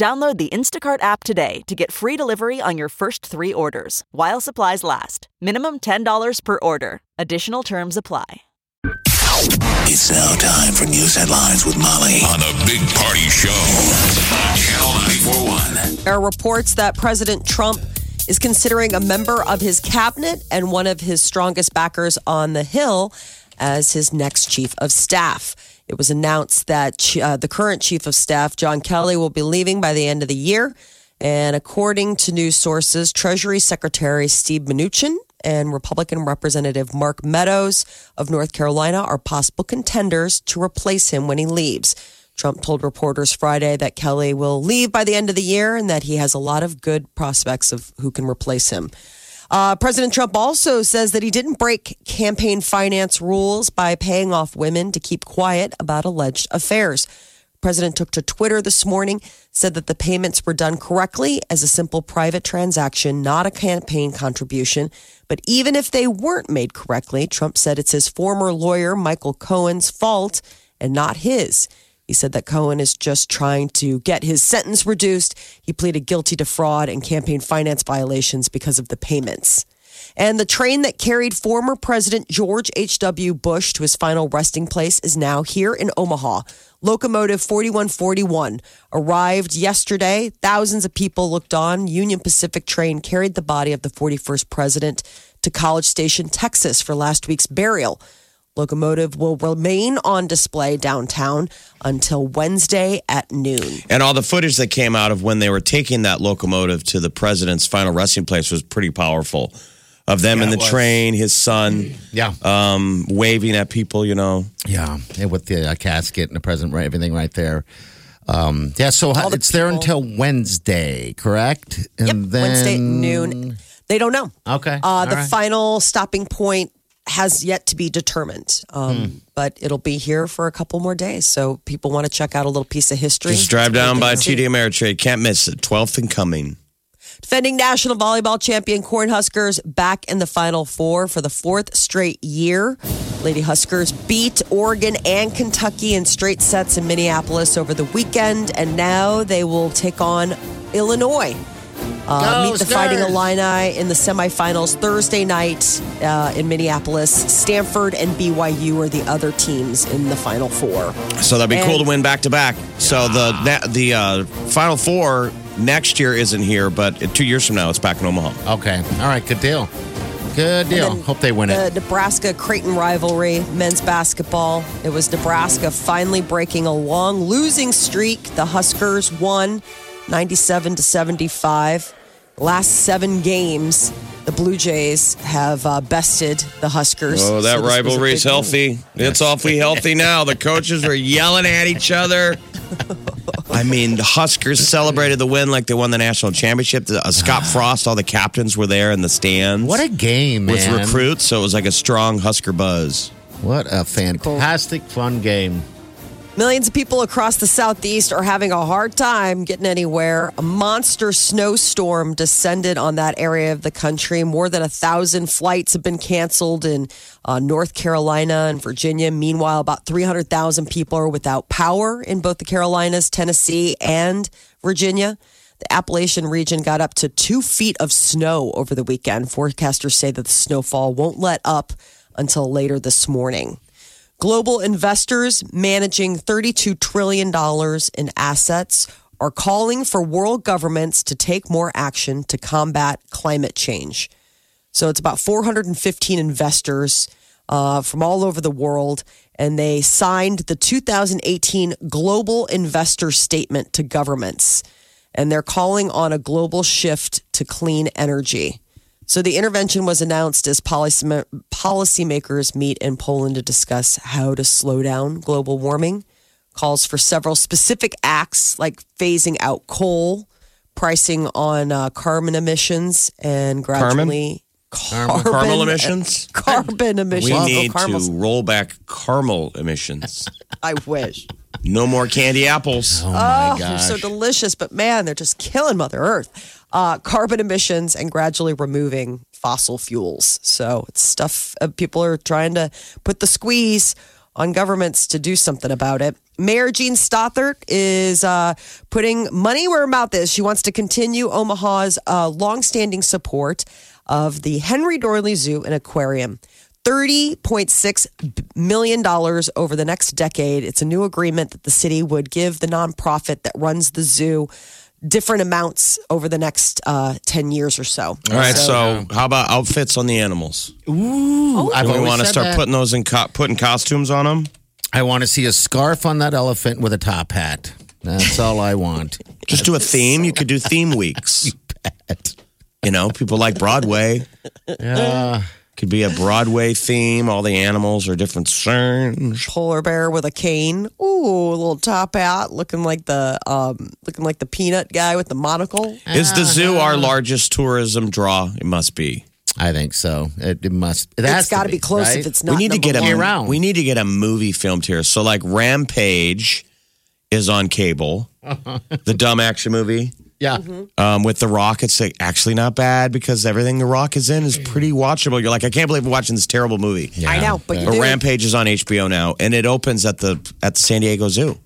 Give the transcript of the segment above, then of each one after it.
Download the Instacart app today to get free delivery on your first three orders while supplies last. Minimum $10 per order. Additional terms apply. It's now time for news headlines with Molly on a big party show Channel 941. There are reports that President Trump is considering a member of his cabinet and one of his strongest backers on the Hill as his next chief of staff. It was announced that uh, the current chief of staff, John Kelly, will be leaving by the end of the year. And according to news sources, Treasury Secretary Steve Mnuchin and Republican Representative Mark Meadows of North Carolina are possible contenders to replace him when he leaves. Trump told reporters Friday that Kelly will leave by the end of the year and that he has a lot of good prospects of who can replace him. Uh, President Trump also says that he didn't break campaign finance rules by paying off women to keep quiet about alleged affairs. President took to Twitter this morning, said that the payments were done correctly as a simple private transaction, not a campaign contribution. But even if they weren't made correctly, Trump said it's his former lawyer, Michael Cohen's fault and not his. He said that Cohen is just trying to get his sentence reduced. He pleaded guilty to fraud and campaign finance violations because of the payments. And the train that carried former President George H.W. Bush to his final resting place is now here in Omaha. Locomotive 4141 arrived yesterday. Thousands of people looked on. Union Pacific train carried the body of the 41st president to College Station, Texas for last week's burial. Locomotive will remain on display downtown until Wednesday at noon. And all the footage that came out of when they were taking that locomotive to the president's final resting place was pretty powerful. Of them Yeah, in the train, his son, Yeah. um, waving at people, you know. Yeah, and with the uh, casket and the present, right, everything right there. Um, yeah, so All the it's there until Wednesday, correct? And Yep, Wednesday at noon. They don't know. Okay, Uh, the right. final stopping point has yet to be determined, um, Hmm. but it'll be here for a couple more days. So people want to check out a little piece of history. Just drive down by thing to see. TD Ameritrade. Can't miss it. 12th and Cuming. Defending national volleyball champion Cornhuskers back in the Final Four for the fourth straight year. Lady Huskers beat Oregon and Kentucky in straight sets in Minneapolis over the weekend, and now they will take on Illinois. Uh, Go, meet the Fighting Skurs! Illini in the semifinals Thursday night uh, in Minneapolis. Stanford and BYU are the other teams in the Final Four. So that'd be cool to win back to back. So the that, the uh, Final Four next year isn't here, but two years from now it's back in Omaha. Okay, all right, good deal. Good deal. Hope they win the it. Nebraska Creighton rivalry, men's basketball. It was Nebraska finally breaking a long losing streak. The Huskers won 97 to 75. Last seven games, the Blue Jays have uh, bested the Huskers. Oh, that So this was a rivalry is big win. healthy. It's awfully healthy now. The coaches were yelling at each other. I mean, the Huskers celebrated the win like they won the national championship. The- Uh, Scott Frost, all the captains were there in the stands. What a game, with recruits, so it was like a strong Husker buzz. What a fantastic, fun game. Millions of people across the southeast are having a hard time getting anywhere. A monster snowstorm descended on that area of the country. More than a thousand flights have been canceled in uh, North Carolina and Virginia. Meanwhile, about 300,000 people are without power in both the Carolinas, Tennessee, and Virginia. The Appalachian region got up to two feet of snow over the weekend. Forecasters say that the snowfall won't let up until later this morning. Global investors managing $32 trillion in assets are calling for world governments to take more action to combat climate change. So it's about 415 investors uh, from all over the world, and they signed the 2018 Global Investor Statement to governments. And they're calling on a global shift to clean energy. So the intervention was announced as policy policymakers meet in Poland to discuss how to slow down global warming. Calls for several specific acts like phasing out coal, pricing on uh, carbon emissions and gradually carbon, Caramel emissions? Carbon emissions. We Oh, need caramels. to roll back caramel emissions. I wish. No more candy apples. Oh my Oh, they're so delicious, but man, they're just killing Mother Earth. Uh, carbon emissions and gradually removing fossil fuels. So it's stuff uh, people are trying to put the squeeze on governments to do something about it. Mayor Jean Stothert is uh, putting money where her mouth is. She wants to continue Omaha's uh, longstanding support of the Henry Doorly Zoo and Aquarium. $30.6 million over the next decade. It's a new agreement that the city would give the nonprofit that runs the zoo different amounts over the next uh, 10 years or so. All right, so how about outfits on the animals? Ooh, I've we want to start that. putting those in co- putting costumes on them? I want to see a scarf on that elephant with a top hat. That's all I want. Just do a theme. You could do theme weeks. You know, people like Broadway. Yeah. Could be a Broadway theme. All the animals are different cerns. Polar bear with a cane. Ooh, a little top hat, looking like the um, looking like the peanut guy with the monocle. Is the zoo our largest tourism draw? It must be. I think so. It, it must. It has It's got to be close right? if it's not. we need to get a one. Year-round. we need to get a movie filmed here. So like Rampage is on cable. the dumb action movie. Yeah. Mm-hmm. um, with The Rock. It's like, actually not bad because everything The Rock is in is mm. pretty watchable. You're like, I can't believe we're watching this terrible movie. I know, but you But do. Rampage is on HBO now, and it opens at the at the San Diego Zoo.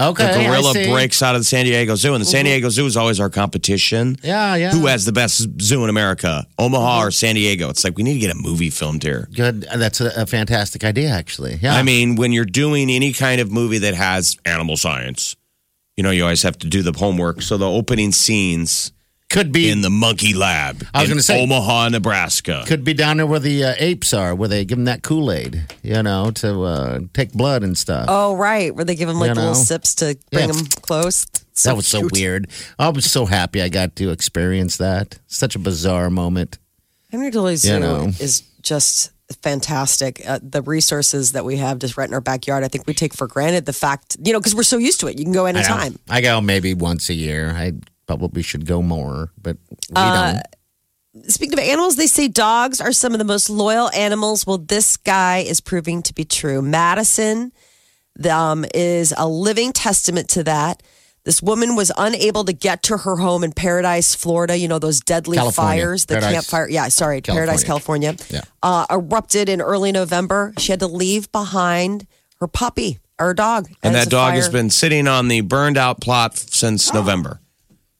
Okay. The gorilla I see. breaks out of the San Diego Zoo, and the San mm-hmm. Diego Zoo is always our competition. Yeah, yeah. Who has the best zoo in America, Omaha mm-hmm. or San Diego? It's like we need to get a movie filmed here. Good. Uh, that's a, a fantastic idea, actually. Yeah. I mean, when you're doing any kind of movie that has animal science, you know, you always have to do the homework. So the opening scenes could be in the monkey lab I was gonna say- Omaha, Nebraska. could be down there where the uh, apes are, where they give them that Kool Aid, you know, to uh, take blood and stuff. Oh, right. Where they give them like You little sips to bring Yeah. them close. that was so weird. I was so happy I got to experience that. Such a bizarre moment. Henry Doorly Zoo you know. is just fantastic. Uh, the resources that we have just right in our backyard, I think we take for granted the fact, you know, because we're so used to it. You can go I anytime. I go maybe once a year. I probably should go more, but we Uh, don't. Speaking of animals, they say dogs are some of the most loyal animals. Well, this guy is proving to be true. Madison um, is a living testament to that. This woman was unable to get to her home in Paradise, Florida. You know, those deadly California. fires, the Paradise. campfire. Yeah, sorry, Paradise, California. Yeah. Uh, erupted in early November. She had to leave behind her puppy, her dog. And that a dog has been sitting on the burned out plot since November.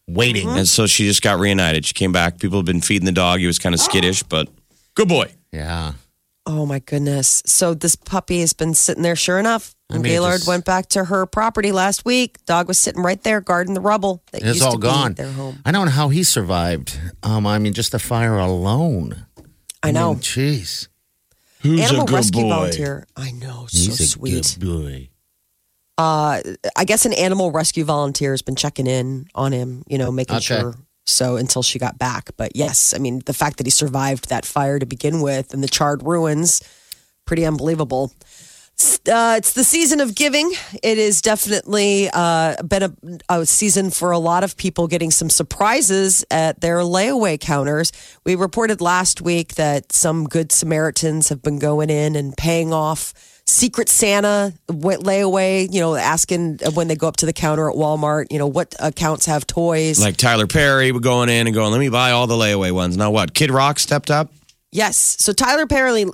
Waiting. Mm-hmm. And so she just got reunited. She came back. People have been feeding the dog. He was kind of skittish, but good boy. Yeah. Oh my goodness. So this puppy has been sitting there sure enough. I And mean, Gaylord just- went back to her property last week. Dog was sitting right there guarding the rubble that It's used all to be gone. their home. I don't know how he survived. Um, I mean, just the fire alone. I know. mean, Jeez. Who's Animal rescue volunteer. I know, so He's a sweet. good boy. Uh, I guess an animal rescue volunteer has been checking in on him, you know, making Okay. sure. So until she got back. But yes, I mean, the fact that he survived that fire to begin with and the charred ruins, pretty unbelievable. Uh, it's the season of giving. It is definitely uh, been a, a season for a lot of people getting some surprises at their layaway counters. We reported last week that some good Samaritans have been going in and paying off Secret Santa layaway. You know, asking when they go up to the counter at Walmart. You know, what accounts have toys. Like Tyler Perry going in and going, let me buy all the layaway ones. Now what? Kid Rock stepped up? Yes. So Tyler Perry,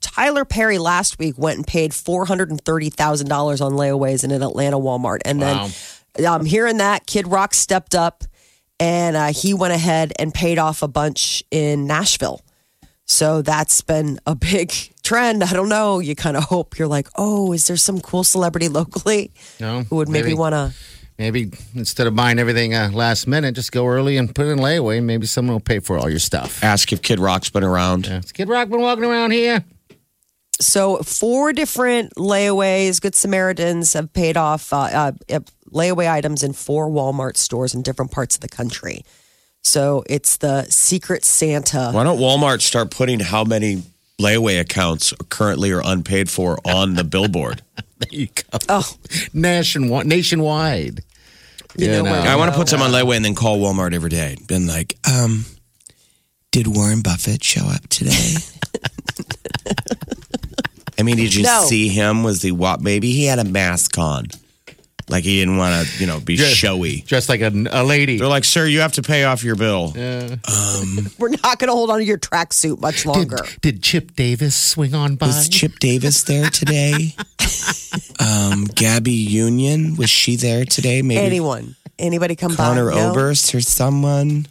Tyler Perry last week went and paid four hundred and thirty thousand dollars on layaways in an Atlanta Walmart, and then um, hearing that, Kid Rock stepped up and uh, he went ahead and paid off a bunch in Nashville. So that's been a big trend. I don't know. You kind of hope you're like, oh, is there some cool celebrity locally No, who would maybe, maybe. want to? Maybe instead of buying everything uh, last minute, just go early and put it in layaway. Maybe someone will pay for all your stuff. Ask if Kid Rock's been around. Yeah. Has Kid Rock been walking around here? So four different layaways, Good Samaritans have paid off uh, uh, uh, layaway items in four Walmart stores in different parts of the country. So it's the Secret Santa. Why don't Walmart start putting how many layaway accounts currently are unpaid for on the billboard? There you go. Oh, Nationwide. Nationwide. You know where I want to put some on layaway and then call Walmart every day. Been like, um, did Warren Buffett show up today? I mean, did you No. see him? Was he what? Maybe he had a mask on, like he didn't want to, you know, be Just- showy. Just like a, a lady. They're like, sir, you have to pay off your bill. We're not going to hold on to your tracksuit much Did, longer. did Chip Davis swing on by? Was Chip Davis there today? um, Gabby Union was she there today? Maybe Anyone, anybody come Connor by? No? Oberst or someone.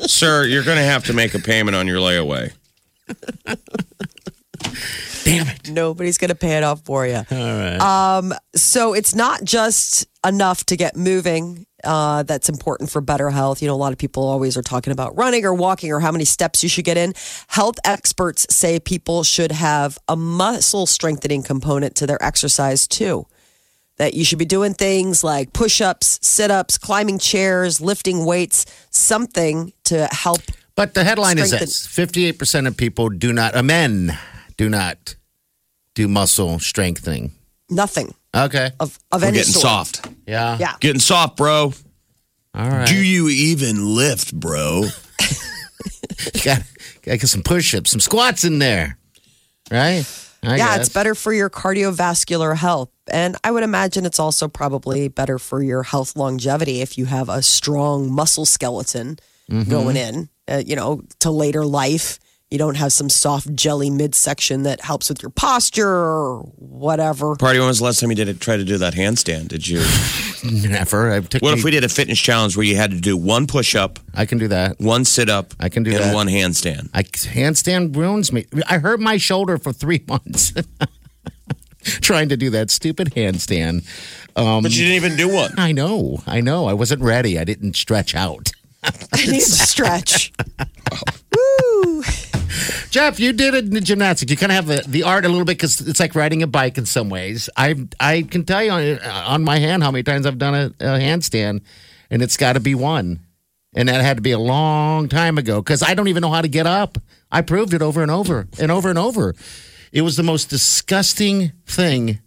Sir, you're going to have to make a payment on your layaway. Damn it. Nobody's going to pay it off for you. All right. Um, so it's not just enough to get moving. Uh, that's important for better health. You know, a lot of people always are talking about running or walking or how many steps you should get in. Health experts say people should have a muscle strengthening component to their exercise too. That you should be doing things like push ups, sit ups, climbing chairs, lifting weights, something to help. But the headline is Strengthen- this 58% of people do not, men do not do muscle strengthening. Nothing Okay. of, of We're any getting sort. soft. Yeah. Yeah. Getting soft, bro. All right. Do you even lift, bro? got, got get some push ups, some squats in there. Right? I yeah, guess. it's better for your cardiovascular health. And I would imagine it's also probably better for your health longevity if you have a strong muscle skeleton Mm-hmm. going in, uh, you know, to later life. You don't have some soft jelly midsection that helps with your posture or whatever. Party, when was the last time you did it? Try to do that handstand? Did you? Never. I took What me- if we did a fitness challenge where you had to do one push up, I can do that. one sit up, I can do and that. one handstand? I handstand ruins me. I hurt my shoulder for three months trying to do that stupid handstand. Um, But you didn't even do one. I know, I know. I wasn't ready. I didn't stretch out. I need to stretch. Jeff, you did it in the gymnastics. You kind of have the, the art a little bit because it's like riding a bike in some ways. I I can tell you on, on my hand how many times I've done a, a handstand, and it's got to be one. And that had to be a long time ago because I don't even know how to get up. I proved it over and over and over and over. It was the most disgusting thing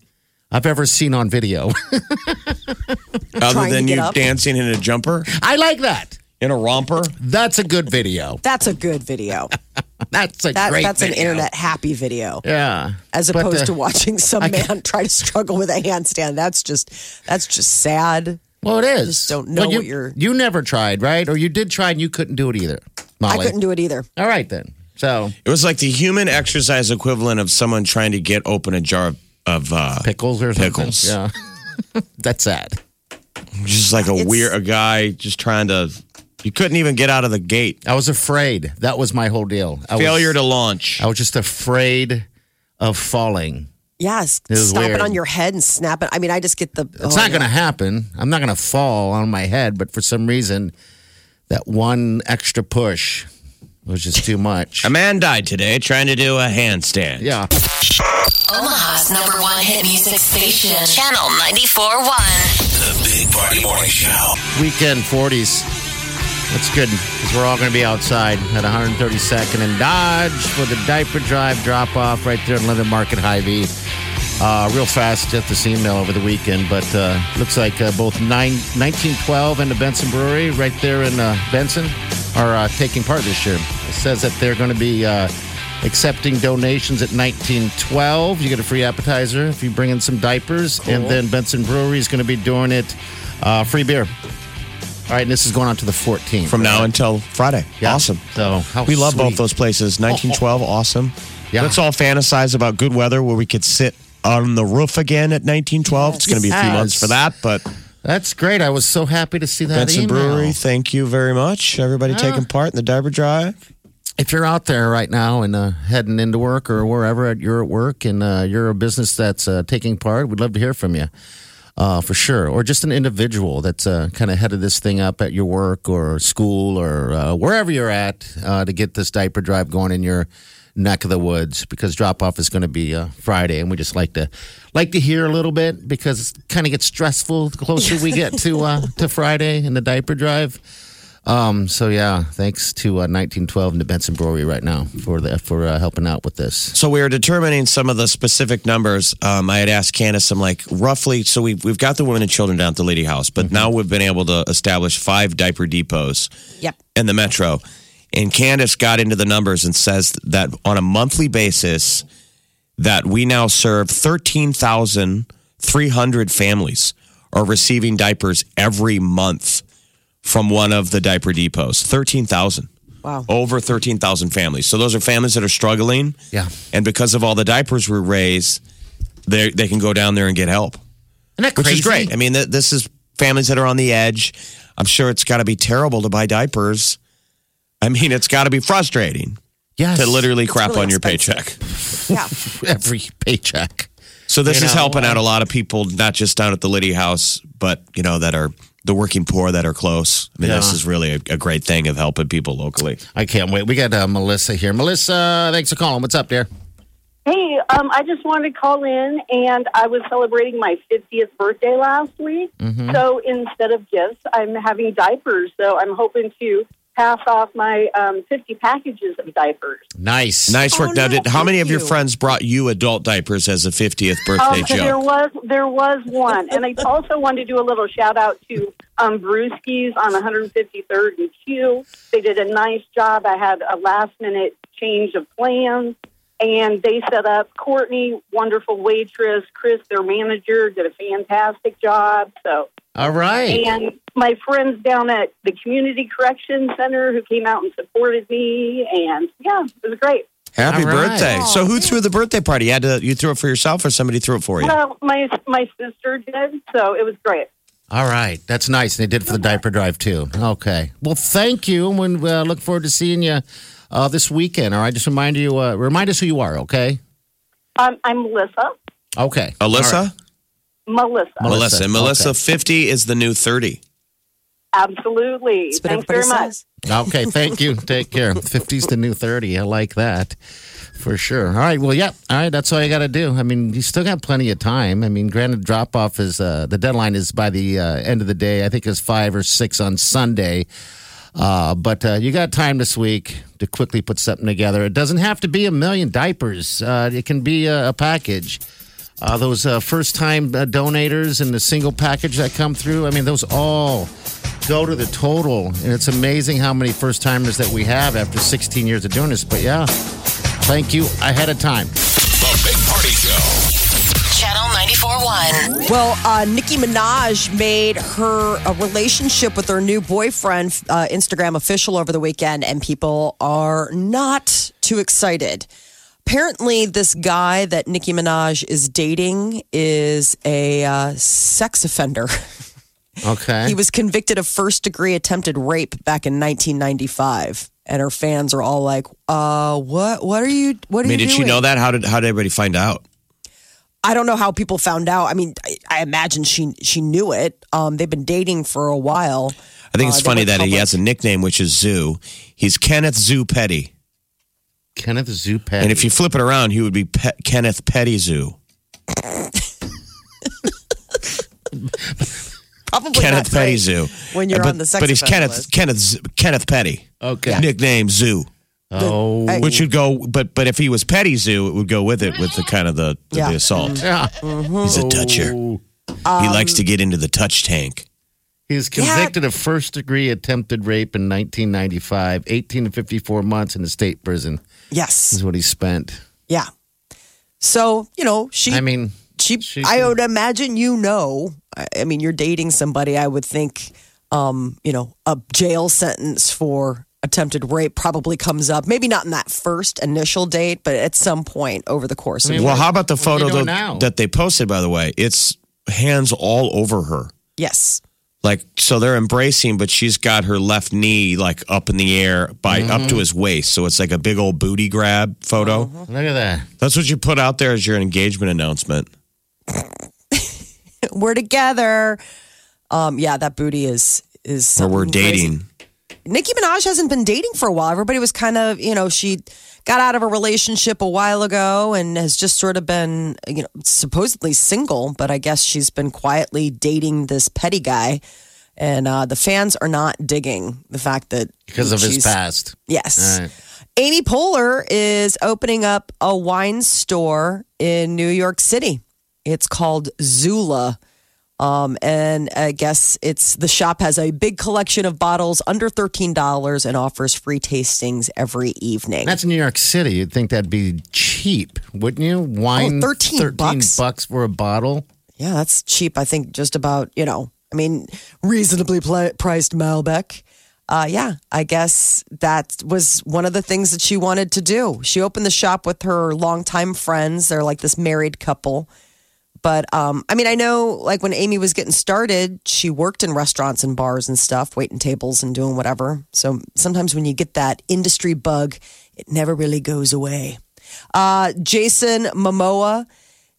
I've ever seen on video. Other than you up? dancing in a jumper, I like that. in a romper. That's a good video. That's a good video. That's a That, great that's an internet happy video. Yeah. As opposed uh, to watching some I can't- man try to struggle with a handstand. That's just that's just sad. Well, it is. just don't know Well, you, what you're- You never tried, right? Or you did try and you couldn't do it either. Molly. I couldn't do it either. All right then. So It was like the human exercise equivalent of someone trying to get open a jar of, of uh, pickles or something. Pickles. Yeah. That's sad. just like a It's- weird a guy just trying to. You couldn't even get out of the gate. I was afraid. That was my whole deal. I Failure was, to launch. I was just afraid of falling. Yes, It stop weird. it on your head and snap it. I mean, I just get the. It's not oh, going to happen. I'm not going to fall on my head, but for some reason, that one extra push was just too much. A man died today trying to do a handstand. yeah. Omaha's number one hit music station, Channel 94.1. The Big Party Morning Show. Weekend 40s. That's good because we're all going to be outside at 132nd and Dodge for the diaper drive drop off right there in London Market Hy-Vee. Uh, real fast at this email over the weekend, but uh, looks like uh, both nine, 1912 and the Benson Brewery right there in uh, Benson are uh, taking part this year. It says that they're going to be uh, accepting donations at 1912. You get a free appetizer if you bring in some diapers, and then Benson Brewery is going to be doing it uh, free beer. All right, and this is going on to the 14th. From now until Friday. Yeah. Awesome. So how We love both those places. 1912, awesome. Yeah. Let's all fantasize about good weather where we could sit on the roof again at 1912. It's going to be a few Yes. months for that, but That's great. I was so happy to see that Benson email. Brewery, thank you very much. Everybody taking part in the diaper drive. If you're out there right now and uh, heading into work or wherever you're at work and uh, you're a business that's uh, taking part, we'd love to hear from you. Uh, for sure, or just an individual that's uh, kind of headed this thing up at your work or school or uh, wherever you're at uh, to get this diaper drive going in your neck of the woods because drop off is going to be uh, Friday, and we just like to like to hear a little bit because it kind of gets stressful the closer we get to uh, to Friday and the diaper drive. Um, so yeah, thanks to uh, 1912 and the Benson Brewery right now for the for uh, helping out with this. So we were determining some of the specific numbers. Um, I had asked Candace, I'm like, roughly, so we've, we've got the women and children down at the Lydia House, but now we've been able to establish five diaper depots Yep. in the metro. And Candace got into the numbers and says that on a monthly basis, that we now serve 13,300 families are receiving diapers every month from one of the diaper depots. 13,000. Wow. Over 13,000 families. So those are families that are struggling. Yeah. And because of all the diapers we raise, they they can go down there and get help, Isn't that which crazy? is great. I mean, th- this is families that are on the edge. I'm sure it's got to be terrible to buy diapers. I mean, it's got to be frustrating yes. to literally crap really on your expensive. paycheck. Yeah. every paycheck. So this You is know, helping out a lot of people, not just down at the Lydia House, but you know that are the working poor that are close. I mean, this is really a, a great thing of helping people locally. I can't wait. We got uh, Melissa here. Melissa, thanks for calling. What's up, dear? Hey, um, I just wanted to call in, and I was celebrating my 50th birthday last week. So instead of gifts, I'm having diapers. So I'm hoping to pass off my um, 50 packages of diapers. Nice. Nice work. Oh, now, no, did, how many thank of your you. friends brought you adult diapers as a 50th birthday Um, there was there was one, and I also wanted to do a little shout out to um, Brewskis on 153rd and Q. They did a nice job. I had a last minute change of plans, and they set up Courtney, wonderful waitress, Chris, their manager, did a fantastic job. So, All right. and my friends down at the Community Correction Center who came out and supported me, and yeah, it was great. Happy All right. birthday! So, who threw the birthday party? You had to you threw it for yourself, or somebody threw it for you? Well, my my sister did, so it was great. All right. That's nice. They did for the diaper drive, too. Okay. Well, thank you. And we uh, look forward to seeing you uh, this weekend. All right. Just remind you, uh, remind us who you are, okay? Um, I'm Melissa. Okay. Alyssa, All right. Melissa. Melissa, Melissa, and Melissa. okay. Fifty is the new thirty. Absolutely. That's what Thanks very everybody much. says. Okay. Thank you. Take care. 50's the new 30. I like that for sure. All right. Well, yeah. All right. That's all you got to do. I mean, you still got plenty of time. I mean, granted, drop off is uh, the deadline is by the uh, end of the day. I think it's five or six on Sunday. Uh, but uh, you got time this week to quickly put something together. It doesn't have to be a million diapers. Uh, it can be a, a package. Uh, those uh, first time uh, donators and the single package that come through, I mean, those all go to the total. And it's amazing how many first timers that we have after 16 years of doing this. But yeah, thank you ahead of time. The Big Party Show. Channel 94.1. Well, uh, Nicki Minaj made her a relationship with her new boyfriend uh, Instagram official over the weekend, and people are not too excited. Apparently, this guy that Nicki Minaj is dating is a uh, sex offender. Okay. He was convicted of first degree attempted rape back in 1995. And her fans are all like, uh, what, what are you, what are I mean, you did she know that? How did how did everybody find out? I don't know how people found out. I mean, I, I imagine she she knew it. Um, they've been dating for a while. I think Uh, it's they funny that he has a nickname, which is Zoo. He's Kenneth Zoo Petty, Kenneth Zupet. and if you flip it around, he would be Pe- Kenneth Petty Zoo. Probably Kenneth not Petty great Zoo. when you're but, on the sex But he's offender Kenneth list. Kenneth Z- Kenneth Petty. Okay. Nickname Zoo. Oh. I- Which would go, but but if he was Petty Zoo, it would go with it with the kind of the the, Yeah. the assault. Mm-hmm. Yeah. Mm-hmm. He's a oh. toucher. Oh. he um, likes to get into the touch tank. He was convicted of first degree attempted rape in 1995, 18 to 54 months in the state prison Yes, is what he spent. yeah. So you know, she. I mean, she, she I can- would imagine you know. I, I mean, you're dating somebody. I would think, um, you know, a jail sentence for attempted rape probably comes up. Maybe not in that first initial date, but at some point over the course of. mean, Well, how about the photo though, now? that they posted? By the way, it's hands all over her. yes. Like so, they're embracing, but she's got her left knee like up in the air by up Mm-hmm. to his waist. So it's like a big old booty grab photo. look at that. That's what you put out there as your engagement announcement. we're together. Um, yeah, that booty is is Or we're something crazy. dating. Nicki Minaj hasn't been dating for a while. Everybody was kind of, you know, she got out of a relationship a while ago and has just sort of been, you know, supposedly single, but I guess she's been quietly dating this petty guy. And uh, the fans are not digging the fact that because of his past. Yes. Right. Amy Poehler is opening up a wine store in New York City. It's called Zula. Um, and I guess it's the shop has a big collection of bottles under $13 and offers free tastings every evening. That's New York City. You'd think that'd be cheap, wouldn't you? Wine, Oh, 13 bucks? bucks for a bottle. yeah, that's cheap. I think just about, you know, I mean, reasonably priced Malbec. Uh, yeah, I guess that was one of the things that she wanted to do. She opened the shop with her longtime friends. They're like this married couple. But um, I mean, I know like when Amy was getting started, she worked in restaurants and bars and stuff, waiting tables and doing whatever. So sometimes when you get that industry bug, it never really goes away. Uh, Jason Momoa,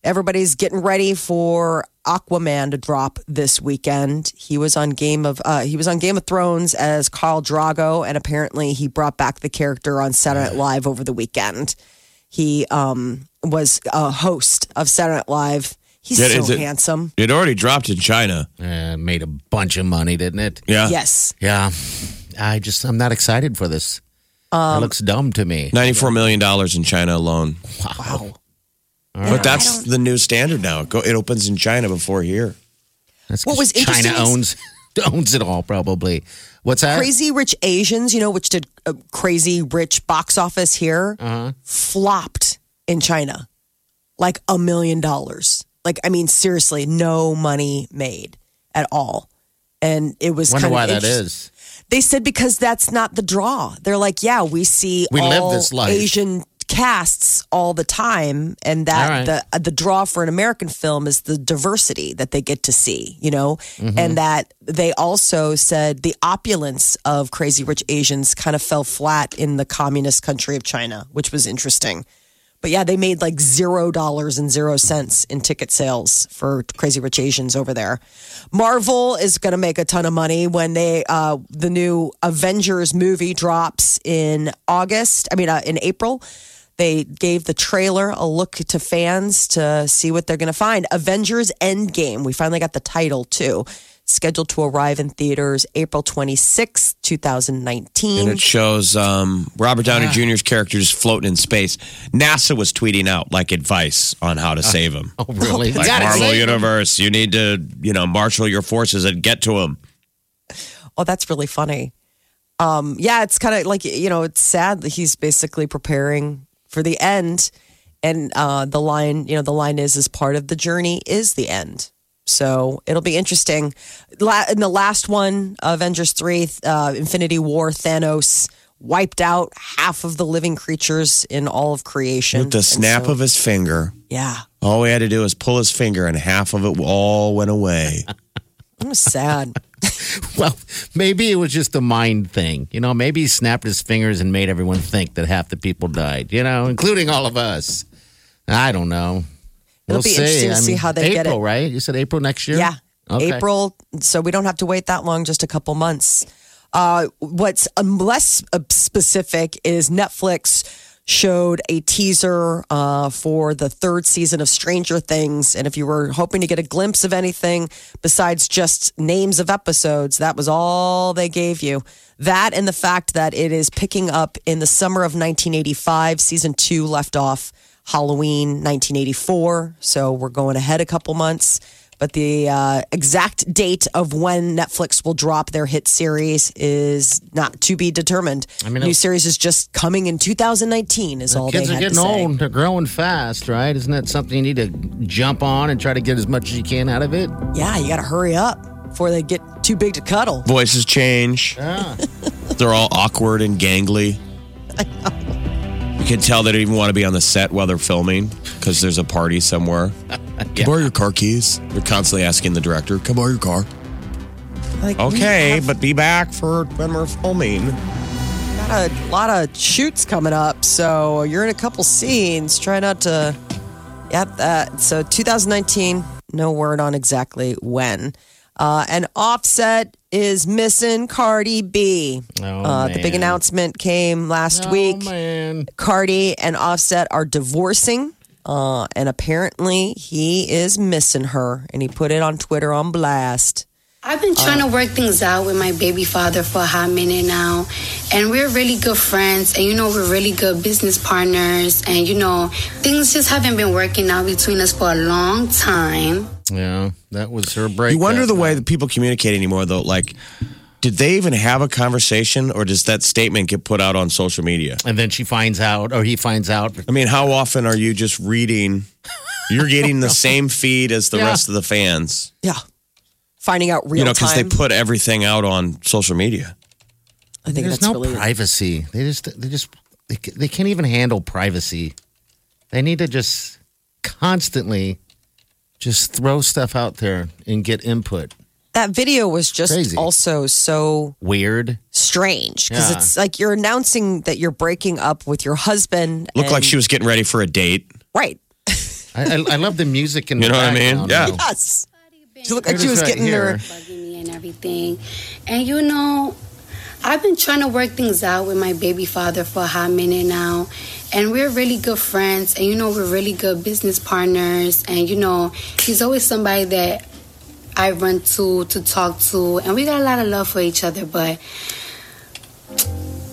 everybody's getting ready for Aquaman to drop this weekend. He was on Game of uh, he was on Game of Thrones as Khal Drogo, and apparently he brought back the character on Saturday Night Live over the weekend. He um, was a host of Saturday Night Live. He's Yeah, so is it- handsome. It already dropped in China. Uh, made a bunch of money, didn't it? Yeah. Yes. Yeah. I just, I'm not excited for this. Um, it looks dumb to me. $94 million in China alone. Wow. But that's the new standard now. It, go, it opens in China before here. That's What 'cause was China owns owns it all, probably. What's that? Crazy Rich Asians, you know, which did a crazy rich box office here, flopped in China like a million dollars. Like, I mean, seriously, no money made at all. And it was Wonder kind why that interest- They said because that's not the draw. They're like, yeah, we see We all live this life. Asian casts all the time, and that right. the the draw for an American film is the diversity that they get to see, you know, Mm-hmm. and that they also said the opulence of Crazy Rich Asians kind of fell flat in the communist country of China, which was interesting. But yeah, they made like zero dollars and zero cents in ticket sales for Crazy Rich Asians over there. Marvel is going to make a ton of money when they uh, the new Avengers movie drops in August. I mean, uh, in April. They gave the trailer a look to fans to see what they're going to find. Avengers Endgame. We finally got the title too. Scheduled to arrive in theaters April 26th, 2019. And it shows um, Robert Downey Jr.'s character just floating in space. NASA was tweeting out like advice on how to save him. Oh, really? Like Marvel. Universe, you need to, you know, marshal your forces and get to him. Oh, that's really funny. Um, yeah, it's kind of like you know, it's sad that he's basically preparing for the end, and uh, the line, you know, the line is, "Is part of the journey is the end." So it'll be interesting. La- in the last one, Avengers three, uh, Infinity War, Thanos wiped out half of the living creatures in all of creation With the snap so- of his finger, yeah. all we had to do was pull his finger and half of it all went away. It was sad. Well, maybe it was just a mind thing. You know, maybe he snapped his fingers and made everyone think that half the people died, you know, including all of us. I don't know. It'll We'll be see. interesting to I see mean, how they get it. right? You said April next year? Yeah. Okay. April. So we don't have to wait that long, just a couple months. Uh, what's um, less uh, specific is Netflix showed a teaser uh, for the third season of Stranger Things. And if you were hoping to get a glimpse of anything besides just names of episodes, that was all they gave you. That and the fact that it is picking up in the summer of 1985. Season two left off Halloween 1984. So we're going ahead a couple months. But the uh, exact date of when Netflix will drop their hit series is not to be determined. I mean, new series is just coming in 2019. Is all Kids they are had getting to say. old. They're growing fast, right? Isn't that something you need to jump on and try to get as much as you can out of it? Yeah, you got to hurry up before they get too big to cuddle. Voices change. Yeah. They're all awkward and gangly. You can tell they don't even want to be on the set while they're filming because there's a party somewhere. Can I borrow your car keys? They're constantly asking the director, "Can borrow your car?" Like, we Okay, have but be back for when we're filming. got a lot of shoots coming up, so you're in a couple scenes. Try not to. Yep. That. So 2019. No word on exactly when. Uh, and Offset is missing Cardi B. Oh, uh, the big announcement came last Oh, week. man. Cardi and Offset are divorcing. Uh, and apparently he is missing her. And he put it on Twitter on blast. I've been trying to oh. work things out with my baby father for a hot minute now. And we're really good friends. And, you know, we're really good business partners. And, you know, things just haven't been working out between us for a long time. Yeah, that was her break. You wonder the way that people communicate anymore, though. Like, did they even have a conversation, or does that statement get put out on social media? And then she finds out, or he finds out. I mean, how often are you just reading? You're getting the same feed as the Yeah. rest of the fans, Yeah. Finding out real you know, because they time. put everything out on social media. I think There's that's no really privacy. They just, they just, they, ca- they can't even handle privacy. They need to just constantly just throw stuff out there and get input. that video was just Crazy. also so Weird. strange because Yeah. it's like you're announcing that you're breaking up with your husband. Looked like and- she was getting ready for a date. right. I, I, I love the music and You know what I mean? Yeah. Yes. She looked like It she was right getting here. there. bugging me and everything. And you know, I've been trying to work things out with my baby father for a hot minute now. And we're really good friends. And you know, we're really good business partners. And you know, he's always somebody that I run to to talk to. And we got a lot of love for each other. But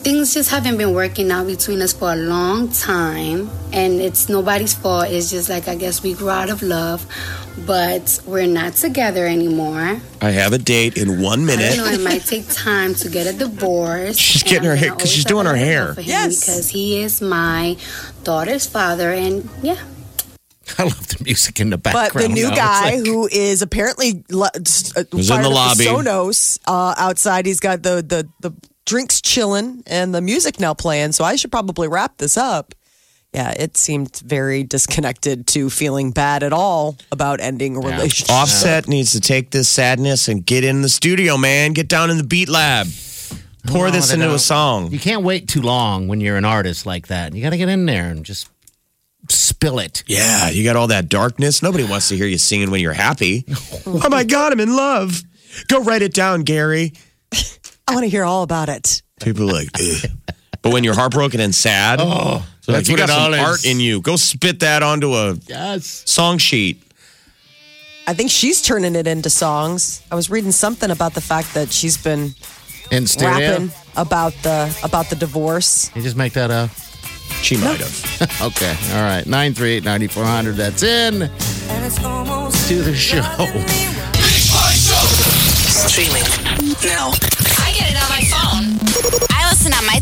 things just haven't been working out between us for a long time. And it's nobody's fault. It's just like, I guess we grew out of love. But we're not together anymore. I have a date in one minute. don't know. It might take time to get a divorce. She's getting her hair- gonna 'cause she's doing her hair. love for him Yes. because he is my daughter's father, and yeah, I love the music in the background. But the new now. Guy like- who is apparently lo- uh, Was in the up lobby. Sonos uh, outside. He's got the, the the drinks chilling and the music now playing. So I should probably wrap this up. Yeah, it seemed very disconnected to feeling bad at all about ending a relationship. Offset needs to take this sadness and get in the studio, man. Get down in the beat lab. Pour No, this into a song. You can't wait too long when you're an artist like that. You got to get in there and just spill it. Yeah, you got all that darkness. Nobody wants to hear you singing when you're happy. oh my God, I'm in love. Go write it down, Gary. I want to hear all about it. People are like, Ugh. but when you're heartbroken and sad, oh, so like, you what got some all is. art in you. Go spit that onto a Yes. song sheet. I think she's turning it into songs. I was reading something about the fact that she's been In stereo. rapping about the about the divorce. You just make that up. She might have. Okay. All right. 938 9400. That's in to the show. Streaming now. I get it on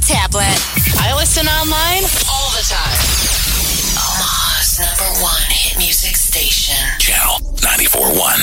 tablet. I listen online all the time. Omaha's number one hit music station. Channel 941.